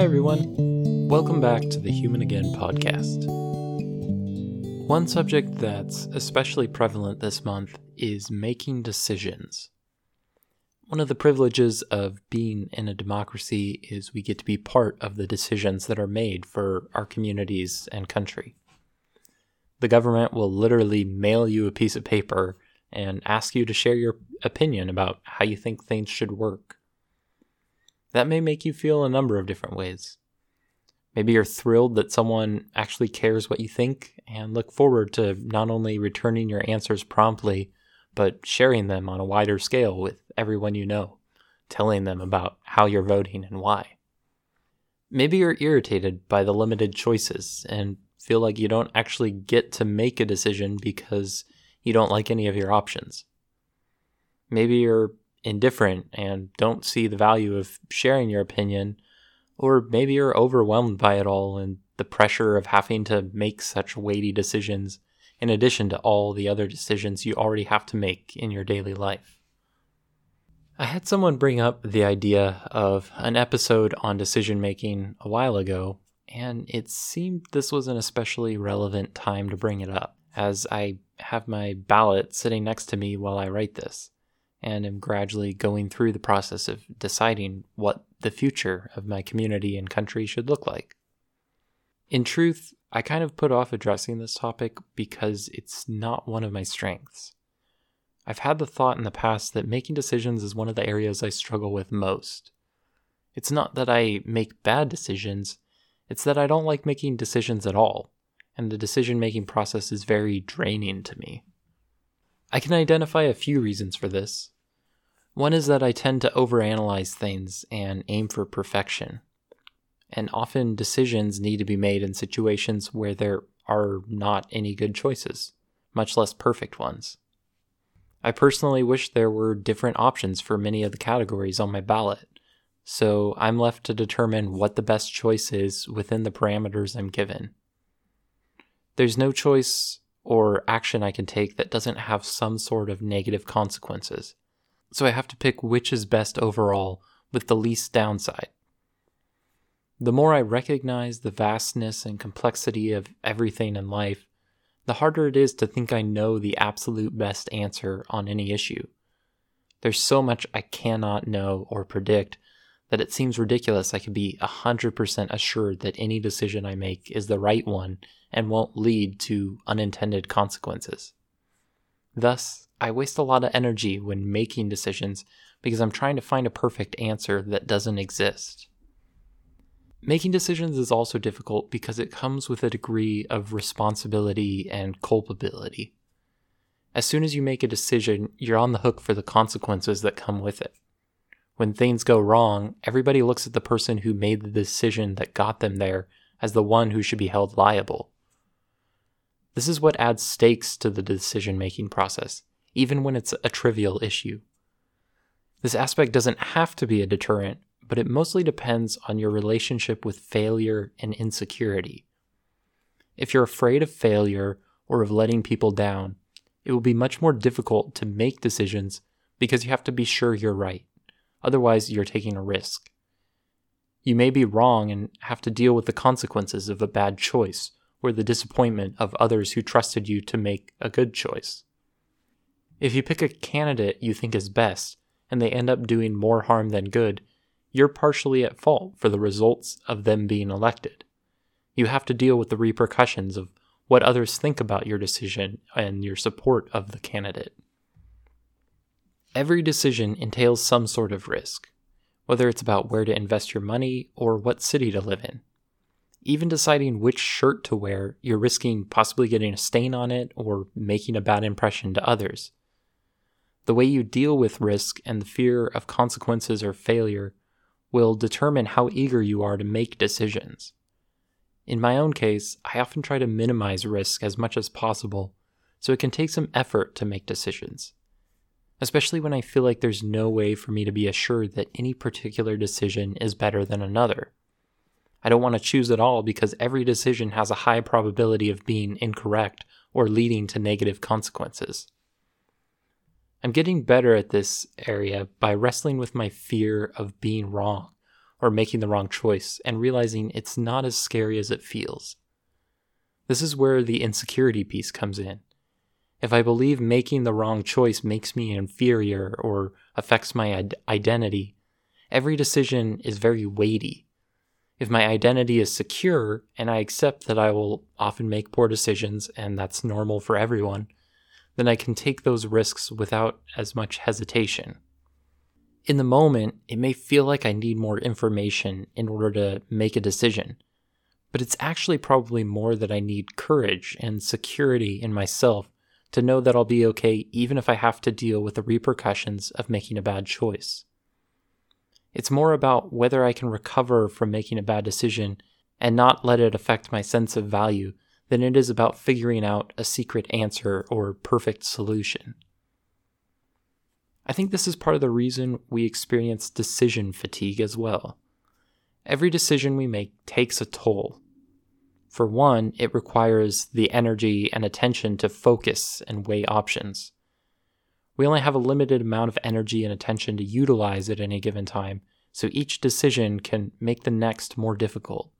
Hi, everyone. Welcome back to the Human Again podcast. One subject that's especially prevalent this month is making decisions. One of the privileges of being in a democracy is we get to be part of the decisions that are made for our communities and country. The government will literally mail you a piece of paper and ask you to share your opinion about how you think things should work. That may make you feel a number of different ways. Maybe you're thrilled that someone actually cares what you think and look forward to not only returning your answers promptly, but sharing them on a wider scale with everyone you know, telling them about how you're voting and why. Maybe you're irritated by the limited choices and feel like you don't actually get to make a decision because you don't like any of your options. Maybe you're indifferent and don't see the value of sharing your opinion, or maybe you're overwhelmed by it all and the pressure of having to make such weighty decisions in addition to all the other decisions you already have to make in your daily life. I had someone bring up the idea of an episode on decision making a while ago, and it seemed this was an especially relevant time to bring it up, as I have my ballot sitting next to me while I write this and am gradually going through the process of deciding what the future of my community and country should look like. In truth, I kind of put off addressing this topic because it's not one of my strengths. I've had the thought in the past that making decisions is one of the areas I struggle with most. It's not that I make bad decisions, it's that I don't like making decisions at all, and the decision making process is very draining to me. I can identify a few reasons for this. One is that I tend to overanalyze things and aim for perfection. And often decisions need to be made in situations where there are not any good choices, much less perfect ones. I personally wish there were different options for many of the categories on my ballot, so I'm left to determine what the best choice is within the parameters I'm given. There's no choice or action I can take that doesn't have some sort of negative consequences. So I have to pick which is best overall with the least downside. The more I recognize the vastness and complexity of everything in life, the harder it is to think I know the absolute best answer on any issue. There's so much I cannot know or predict that it seems ridiculous I could be 100% assured that any decision I make is the right one and won't lead to unintended consequences. Thus, I waste a lot of energy when making decisions because I'm trying to find a perfect answer that doesn't exist. Making decisions is also difficult because it comes with a degree of responsibility and culpability. As soon as you make a decision, you're on the hook for the consequences that come with it. When things go wrong, everybody looks at the person who made the decision that got them there as the one who should be held liable. This is what adds stakes to the decision making process, even when it's a trivial issue. This aspect doesn't have to be a deterrent, but it mostly depends on your relationship with failure and insecurity. If you're afraid of failure or of letting people down, it will be much more difficult to make decisions because you have to be sure you're right. Otherwise, you're taking a risk. You may be wrong and have to deal with the consequences of a bad choice or the disappointment of others who trusted you to make a good choice. If you pick a candidate you think is best and they end up doing more harm than good, you're partially at fault for the results of them being elected. You have to deal with the repercussions of what others think about your decision and your support of the candidate. Every decision entails some sort of risk, whether it's about where to invest your money or what city to live in. Even deciding which shirt to wear, you're risking possibly getting a stain on it or making a bad impression to others. The way you deal with risk and the fear of consequences or failure will determine how eager you are to make decisions. In my own case, I often try to minimize risk as much as possible, so it can take some effort to make decisions especially when I feel like there's no way for me to be assured that any particular decision is better than another. I don't want to choose at all because every decision has a high probability of being incorrect or leading to negative consequences. I'm getting better at this area by wrestling with my fear of being wrong or making the wrong choice and realizing it's not as scary as it feels. This is where the insecurity piece comes in. If I believe making the wrong choice makes me inferior or affects my ad- identity, every decision is very weighty. If my identity is secure and I accept that I will often make poor decisions and that's normal for everyone, then I can take those risks without as much hesitation. In the moment, it may feel like I need more information in order to make a decision, but it's actually probably more that I need courage and security in myself to know that I'll be okay even if I have to deal with the repercussions of making a bad choice. It's more about whether I can recover from making a bad decision and not let it affect my sense of value than it is about figuring out a secret answer or perfect solution. I think this is part of the reason we experience decision fatigue as well. Every decision we make takes a toll. For one, it requires the energy and attention to focus and weigh options. We only have a limited amount of energy and attention to utilize at any given time, so each decision can make the next more difficult.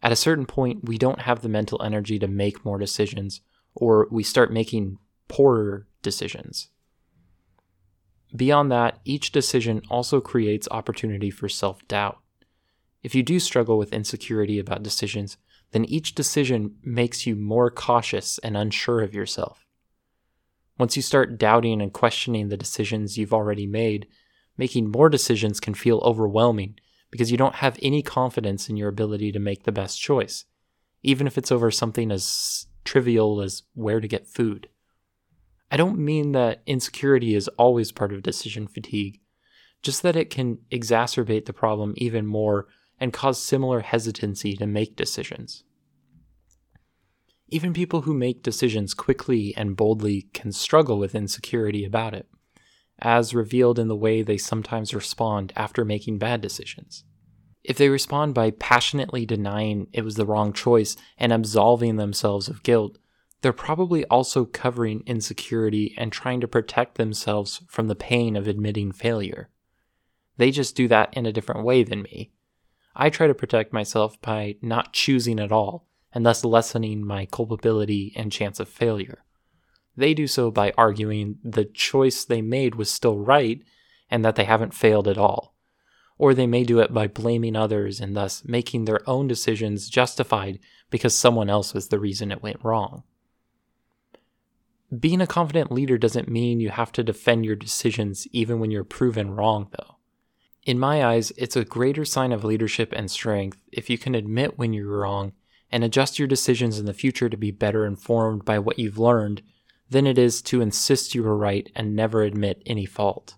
At a certain point, we don't have the mental energy to make more decisions, or we start making poorer decisions. Beyond that, each decision also creates opportunity for self doubt. If you do struggle with insecurity about decisions, then each decision makes you more cautious and unsure of yourself. Once you start doubting and questioning the decisions you've already made, making more decisions can feel overwhelming because you don't have any confidence in your ability to make the best choice, even if it's over something as trivial as where to get food. I don't mean that insecurity is always part of decision fatigue, just that it can exacerbate the problem even more and cause similar hesitancy to make decisions. Even people who make decisions quickly and boldly can struggle with insecurity about it, as revealed in the way they sometimes respond after making bad decisions. If they respond by passionately denying it was the wrong choice and absolving themselves of guilt, they're probably also covering insecurity and trying to protect themselves from the pain of admitting failure. They just do that in a different way than me. I try to protect myself by not choosing at all, and thus lessening my culpability and chance of failure. They do so by arguing the choice they made was still right and that they haven't failed at all. Or they may do it by blaming others and thus making their own decisions justified because someone else was the reason it went wrong. Being a confident leader doesn't mean you have to defend your decisions even when you're proven wrong, though. In my eyes, it's a greater sign of leadership and strength if you can admit when you're wrong and adjust your decisions in the future to be better informed by what you've learned than it is to insist you were right and never admit any fault.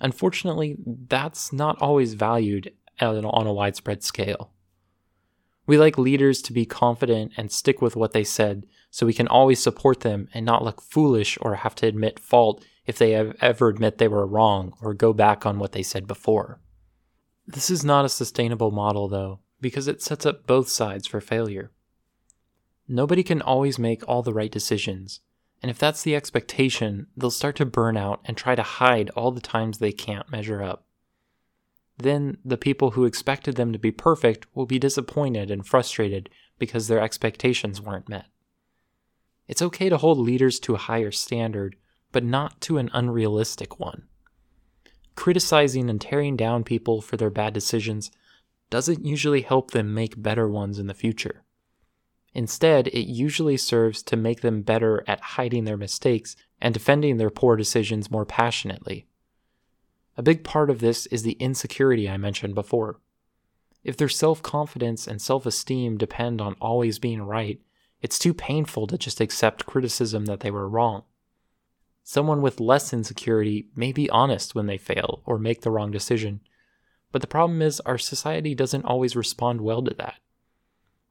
Unfortunately, that's not always valued on a widespread scale. We like leaders to be confident and stick with what they said so we can always support them and not look foolish or have to admit fault if they ever admit they were wrong or go back on what they said before. This is not a sustainable model, though, because it sets up both sides for failure. Nobody can always make all the right decisions, and if that's the expectation, they'll start to burn out and try to hide all the times they can't measure up then the people who expected them to be perfect will be disappointed and frustrated because their expectations weren't met. It's okay to hold leaders to a higher standard, but not to an unrealistic one. Criticizing and tearing down people for their bad decisions doesn't usually help them make better ones in the future. Instead, it usually serves to make them better at hiding their mistakes and defending their poor decisions more passionately. A big part of this is the insecurity I mentioned before. If their self confidence and self esteem depend on always being right, it's too painful to just accept criticism that they were wrong. Someone with less insecurity may be honest when they fail or make the wrong decision, but the problem is our society doesn't always respond well to that.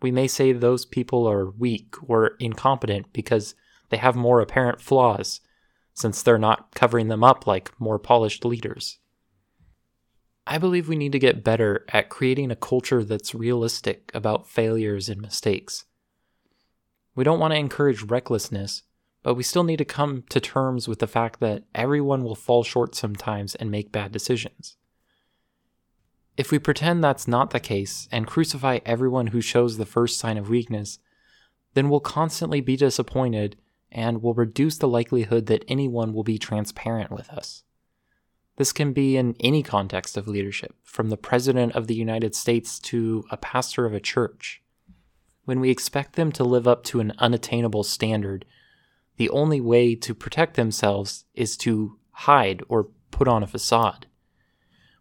We may say those people are weak or incompetent because they have more apparent flaws, since they're not covering them up like more polished leaders. I believe we need to get better at creating a culture that's realistic about failures and mistakes. We don't want to encourage recklessness, but we still need to come to terms with the fact that everyone will fall short sometimes and make bad decisions. If we pretend that's not the case and crucify everyone who shows the first sign of weakness, then we'll constantly be disappointed and will reduce the likelihood that anyone will be transparent with us. This can be in any context of leadership, from the President of the United States to a pastor of a church. When we expect them to live up to an unattainable standard, the only way to protect themselves is to hide or put on a facade.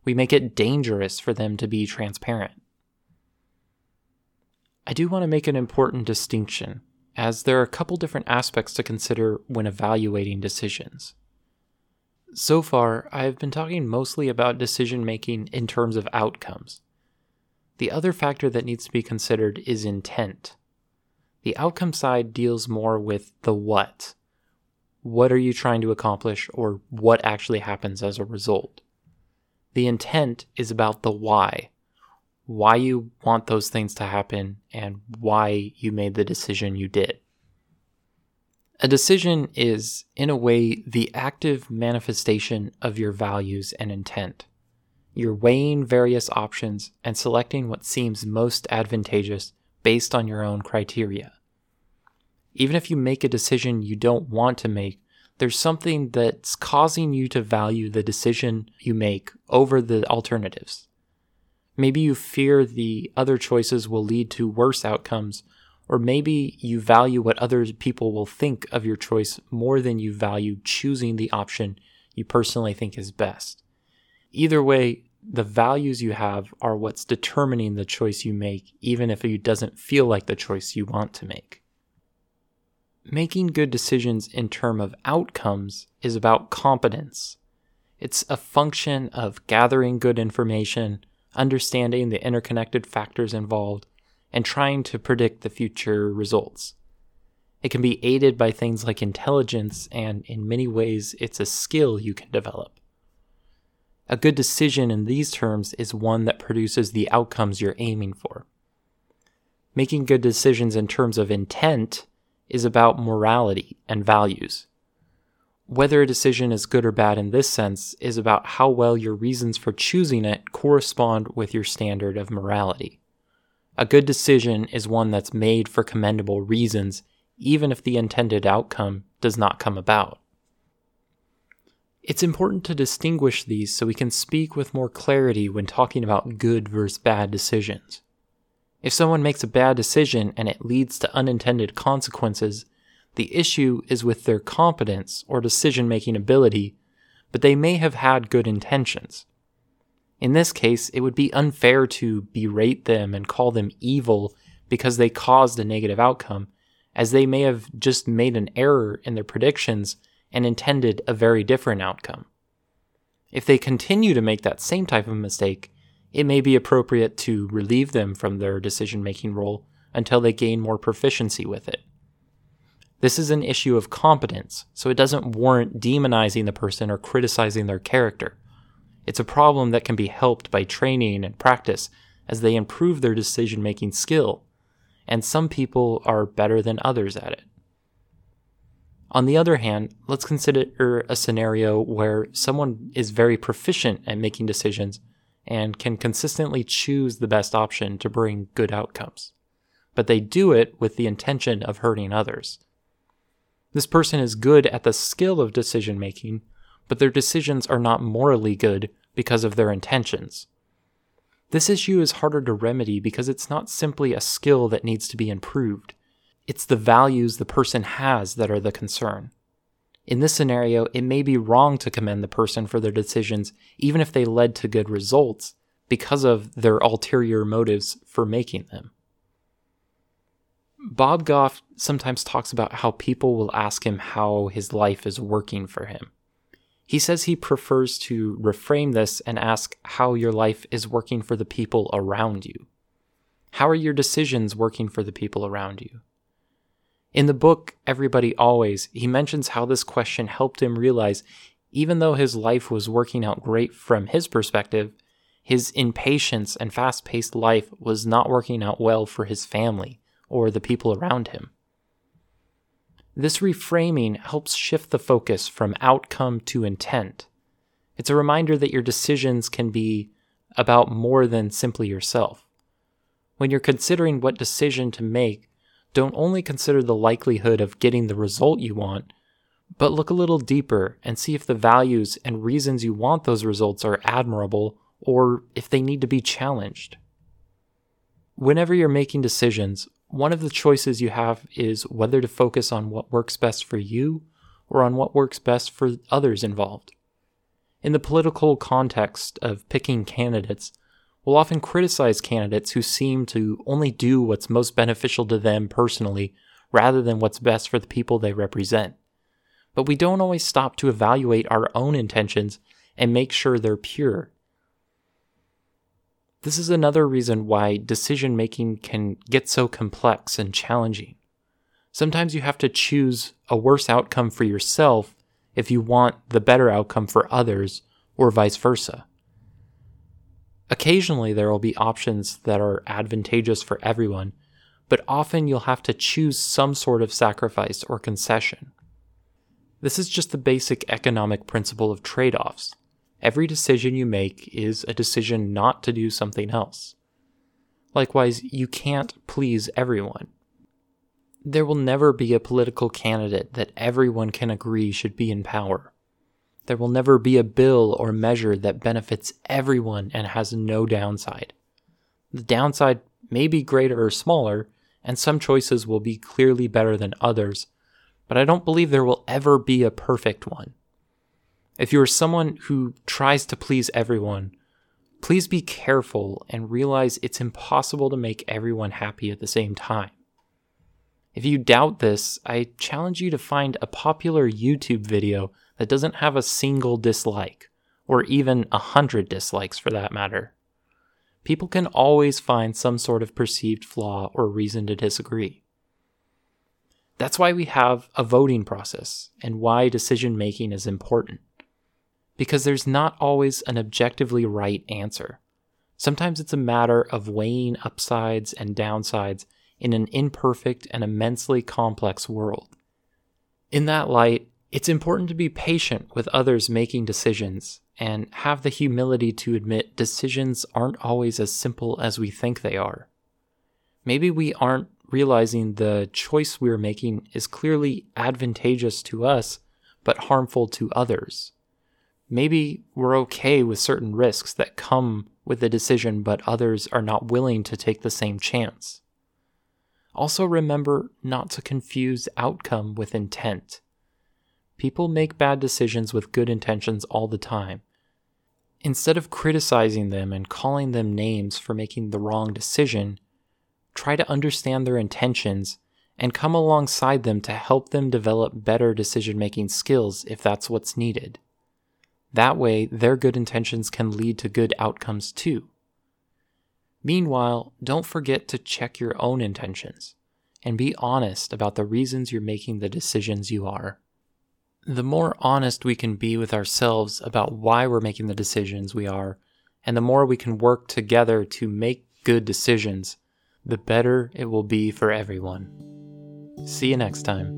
We make it dangerous for them to be transparent. I do want to make an important distinction, as there are a couple different aspects to consider when evaluating decisions. So far, I have been talking mostly about decision making in terms of outcomes. The other factor that needs to be considered is intent. The outcome side deals more with the what. What are you trying to accomplish, or what actually happens as a result? The intent is about the why why you want those things to happen and why you made the decision you did. A decision is, in a way, the active manifestation of your values and intent. You're weighing various options and selecting what seems most advantageous based on your own criteria. Even if you make a decision you don't want to make, there's something that's causing you to value the decision you make over the alternatives. Maybe you fear the other choices will lead to worse outcomes, or maybe you value what other people will think of your choice more than you value choosing the option you personally think is best. Either way, the values you have are what's determining the choice you make, even if it doesn't feel like the choice you want to make. Making good decisions in terms of outcomes is about competence. It's a function of gathering good information, understanding the interconnected factors involved, and trying to predict the future results. It can be aided by things like intelligence, and in many ways, it's a skill you can develop. A good decision in these terms is one that produces the outcomes you're aiming for. Making good decisions in terms of intent is about morality and values. Whether a decision is good or bad in this sense is about how well your reasons for choosing it correspond with your standard of morality. A good decision is one that's made for commendable reasons, even if the intended outcome does not come about. It's important to distinguish these so we can speak with more clarity when talking about good versus bad decisions. If someone makes a bad decision and it leads to unintended consequences, the issue is with their competence or decision making ability, but they may have had good intentions. In this case, it would be unfair to berate them and call them evil because they caused a negative outcome, as they may have just made an error in their predictions and intended a very different outcome. If they continue to make that same type of mistake, it may be appropriate to relieve them from their decision making role until they gain more proficiency with it. This is an issue of competence, so it doesn't warrant demonizing the person or criticizing their character. It's a problem that can be helped by training and practice as they improve their decision making skill, and some people are better than others at it. On the other hand, let's consider a scenario where someone is very proficient at making decisions and can consistently choose the best option to bring good outcomes. But they do it with the intention of hurting others. This person is good at the skill of decision making, but their decisions are not morally good because of their intentions. This issue is harder to remedy because it's not simply a skill that needs to be improved. It's the values the person has that are the concern. In this scenario, it may be wrong to commend the person for their decisions, even if they led to good results, because of their ulterior motives for making them. Bob Goff sometimes talks about how people will ask him how his life is working for him. He says he prefers to reframe this and ask how your life is working for the people around you. How are your decisions working for the people around you? In the book Everybody Always, he mentions how this question helped him realize even though his life was working out great from his perspective, his impatience and fast paced life was not working out well for his family or the people around him. This reframing helps shift the focus from outcome to intent. It's a reminder that your decisions can be about more than simply yourself. When you're considering what decision to make, don't only consider the likelihood of getting the result you want, but look a little deeper and see if the values and reasons you want those results are admirable or if they need to be challenged. Whenever you're making decisions, one of the choices you have is whether to focus on what works best for you or on what works best for others involved. In the political context of picking candidates, we'll often criticize candidates who seem to only do what's most beneficial to them personally rather than what's best for the people they represent. But we don't always stop to evaluate our own intentions and make sure they're pure. This is another reason why decision making can get so complex and challenging. Sometimes you have to choose a worse outcome for yourself if you want the better outcome for others, or vice versa. Occasionally, there will be options that are advantageous for everyone, but often you'll have to choose some sort of sacrifice or concession. This is just the basic economic principle of trade offs. Every decision you make is a decision not to do something else. Likewise, you can't please everyone there will never be a political candidate that everyone can agree should be in power. There will never be a bill or measure that benefits everyone and has no downside. The downside may be greater or smaller, and some choices will be clearly better than others, but I don't believe there will ever be a perfect one. If you are someone who tries to please everyone, please be careful and realize it's impossible to make everyone happy at the same time. If you doubt this, I challenge you to find a popular YouTube video that doesn't have a single dislike, or even a hundred dislikes for that matter. People can always find some sort of perceived flaw or reason to disagree. That's why we have a voting process and why decision making is important. Because there's not always an objectively right answer. Sometimes it's a matter of weighing upsides and downsides in an imperfect and immensely complex world. In that light, it's important to be patient with others making decisions and have the humility to admit decisions aren't always as simple as we think they are. Maybe we aren't realizing the choice we're making is clearly advantageous to us but harmful to others. Maybe we're okay with certain risks that come with the decision, but others are not willing to take the same chance. Also, remember not to confuse outcome with intent. People make bad decisions with good intentions all the time. Instead of criticizing them and calling them names for making the wrong decision, try to understand their intentions and come alongside them to help them develop better decision making skills if that's what's needed. That way, their good intentions can lead to good outcomes too. Meanwhile, don't forget to check your own intentions and be honest about the reasons you're making the decisions you are. The more honest we can be with ourselves about why we're making the decisions we are, and the more we can work together to make good decisions, the better it will be for everyone. See you next time.